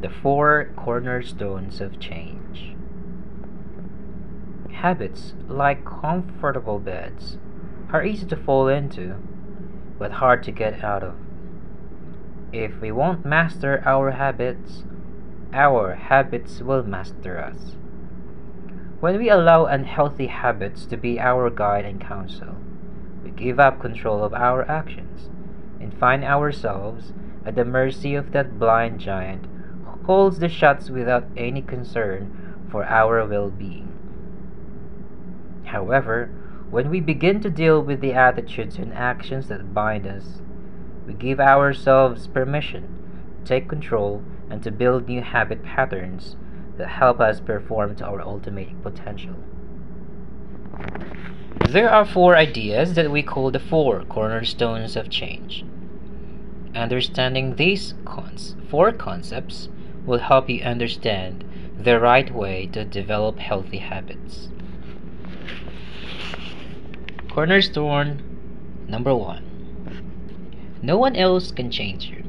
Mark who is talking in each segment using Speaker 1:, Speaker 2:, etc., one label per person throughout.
Speaker 1: The Four Cornerstones of Change. Habits, like comfortable beds, are easy to fall into, but hard to get out of. If we won't master our habits, our habits will master us. When we allow unhealthy habits to be our guide and counsel, we give up control of our actions and find ourselves at the mercy of that blind giant calls the shots without any concern for our well being. However, when we begin to deal with the attitudes and actions that bind us, we give ourselves permission to take control and to build new habit patterns that help us perform to our ultimate potential. There are four ideas that we call the four cornerstones of change. Understanding these cons- four concepts will help you understand the right way to develop healthy habits. Cornerstone number one No one else can change you.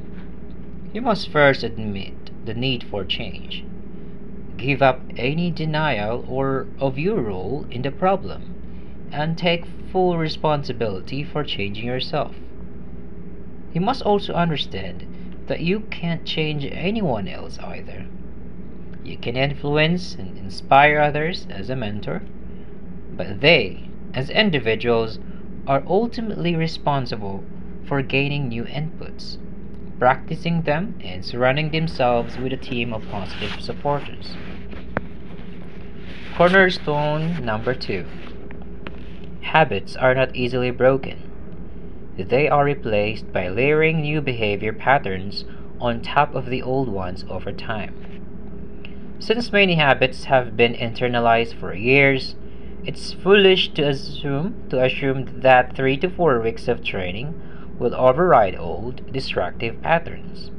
Speaker 1: You must first admit the need for change. Give up any denial or of your role in the problem and take full responsibility for changing yourself. You must also understand that you can't change anyone else either. You can influence and inspire others as a mentor, but they, as individuals, are ultimately responsible for gaining new inputs, practicing them, and surrounding themselves with a team of positive supporters. Cornerstone number two Habits are not easily broken. They are replaced by layering new behavior patterns on top of the old ones over time. Since many habits have been internalized for years, it's foolish to assume to assume that 3 to 4 weeks of training will override old destructive patterns.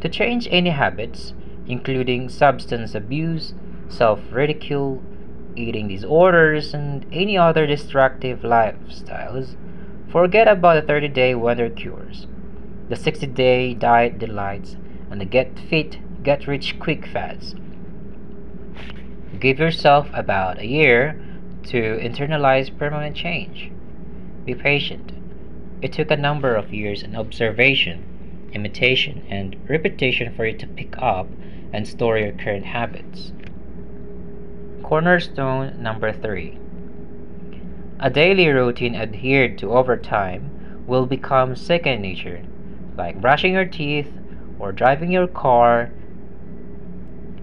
Speaker 1: To change any habits, including substance abuse, self-ridicule, eating disorders, and any other destructive lifestyles, forget about the 30 day wonder cures, the 60 day diet delights, and the get fit, get rich quick fads. Give yourself about a year to internalize permanent change. Be patient. It took a number of years in observation, imitation, and repetition for you to pick up and store your current habits. Cornerstone number three. A daily routine adhered to over time will become second nature, like brushing your teeth or driving your car.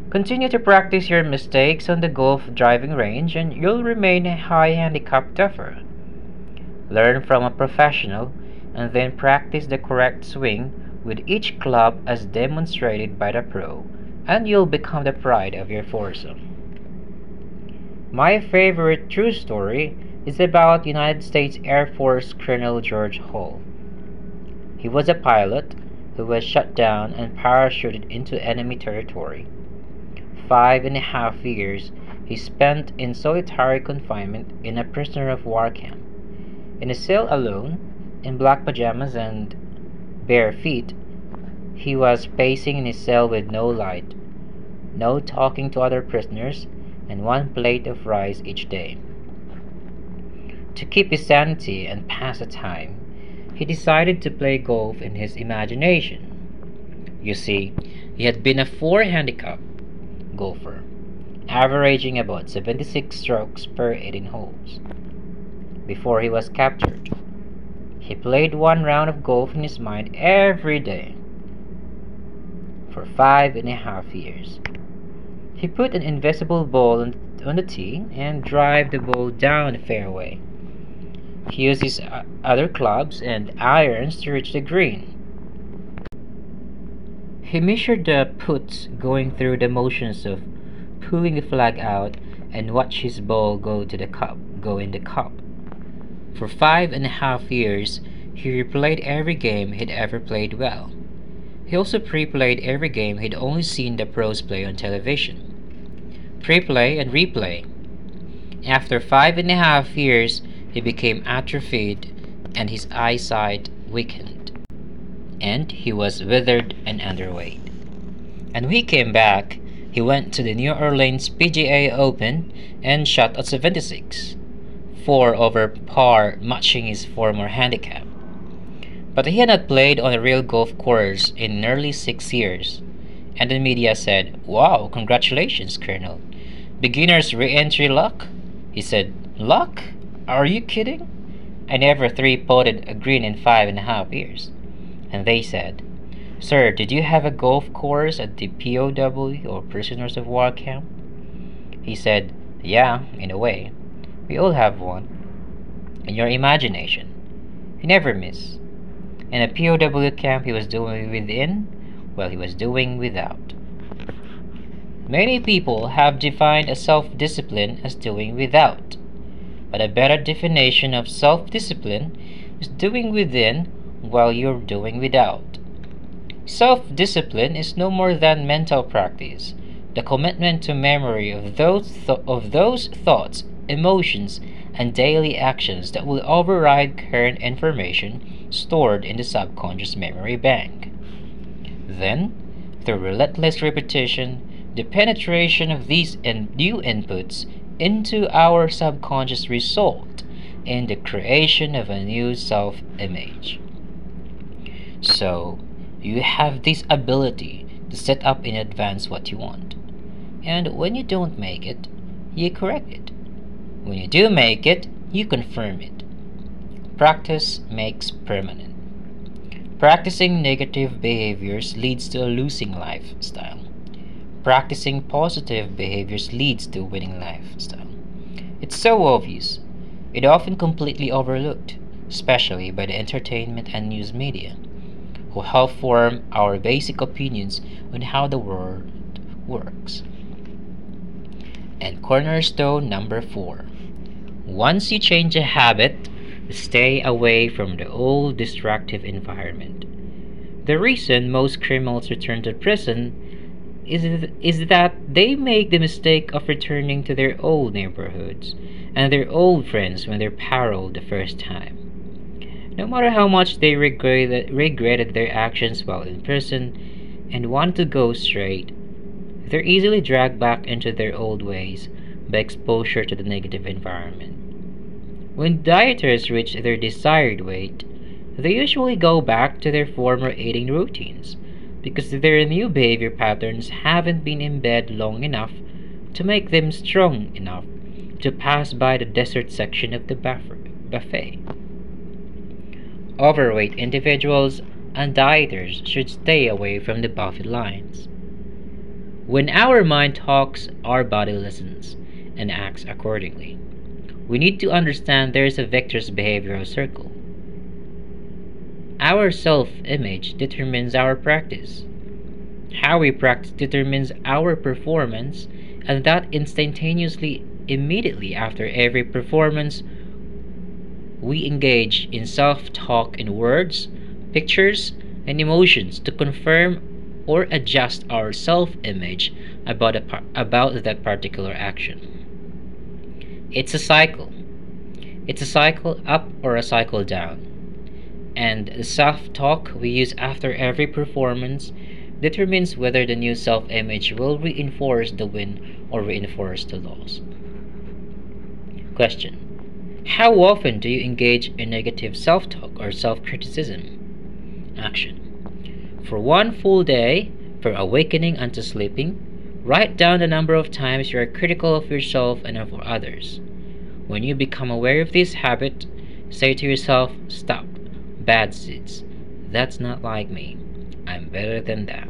Speaker 1: Continue to practice your mistakes on the golf driving range and you'll remain a high handicap duffer. Learn from a professional and then practice the correct swing with each club as demonstrated by the pro, and you'll become the pride of your foursome. My favorite true story is about United States Air Force Colonel George Hall. He was a pilot who was shot down and parachuted into enemy territory. Five and a half years he spent in solitary confinement in a prisoner of war camp. In a cell alone, in black pajamas and bare feet, he was pacing in his cell with no light, no talking to other prisoners, and one plate of rice each day. To keep his sanity and pass the time, he decided to play golf in his imagination. You see, he had been a four handicap golfer, averaging about 76 strokes per 18 holes. Before he was captured, he played one round of golf in his mind every day for five and a half years. He put an invisible ball on, the tee and drive the ball down the fairway. He used his other clubs and irons to reach the green. He measured the putts going through the motions of pulling the flag out and watched his ball go to the cup, go in the cup. For five and a half years, he replayed every game he'd ever played well. He also pre-played every game he'd only seen the pros play on television. Pre-play and replay. After five and a half years, he became atrophied and his eyesight weakened, and he was withered and underweight. And when he came back, he went to the New Orleans PGA Open and shot at 76, 4 over par, matching his former handicap. But he had not played on a real golf course in nearly six years, and the media said, Wow, congratulations, Colonel. Beginner's re entry luck? He said, Luck? Are you kidding? I never three putted a green in five and a half years. And they said, Sir, did you have a golf course at the POW or Prisoners of War camp? He said, Yeah, in a way. We all have one. In your imagination. You never miss. In a POW camp he was doing within, while he was doing without. Many people have defined a self discipline as doing without, but a better definition of self discipline is doing within while you're doing without. Self discipline is no more than mental practice, the commitment to memory of those, th- of those thoughts, emotions, and daily actions that will override current information stored in the subconscious memory bank. Then, through relentless repetition, the penetration of these in new inputs into our subconscious result in the creation of a new self image. So, you have this ability to set up in advance what you want. And when you don't make it, you correct it. When you do make it, you confirm it. Practice makes permanent. Practicing negative behaviors leads to a losing lifestyle. Practicing positive behaviors leads to a winning lifestyle. It's so obvious, it often completely overlooked, especially by the entertainment and news media, who help form our basic opinions on how the world works. And cornerstone number four once you change a habit, stay away from the old destructive environment. The reason most criminals return to prison is, is that they make the mistake of returning to their old neighborhoods and their old friends when they're paroled the first time. No matter how much they regretted, regretted their actions while in prison and want to go straight, they're easily dragged back into their old ways by exposure to the negative environment. When dieters reach their desired weight, they usually go back to their former eating routines because their new behavior patterns haven't been in bed long enough to make them strong enough to pass by the dessert section of the buffet. Overweight individuals and dieters should stay away from the buffet lines. When our mind talks, our body listens and acts accordingly we need to understand there is a vector's behavioral circle. Our self image determines our practice. How we practice determines our performance, and that instantaneously, immediately after every performance, we engage in self talk in words, pictures, and emotions to confirm or adjust our self image about, about that particular action. It's a cycle. It's a cycle up or a cycle down. And the self talk we use after every performance determines whether the new self image will reinforce the win or reinforce the loss. Question How often do you engage in negative self talk or self criticism? Action For one full day, from awakening until sleeping, Write down the number of times you are critical of yourself and of others. When you become aware of this habit, say to yourself, Stop. Bad seeds. That's not like me. I'm better than that.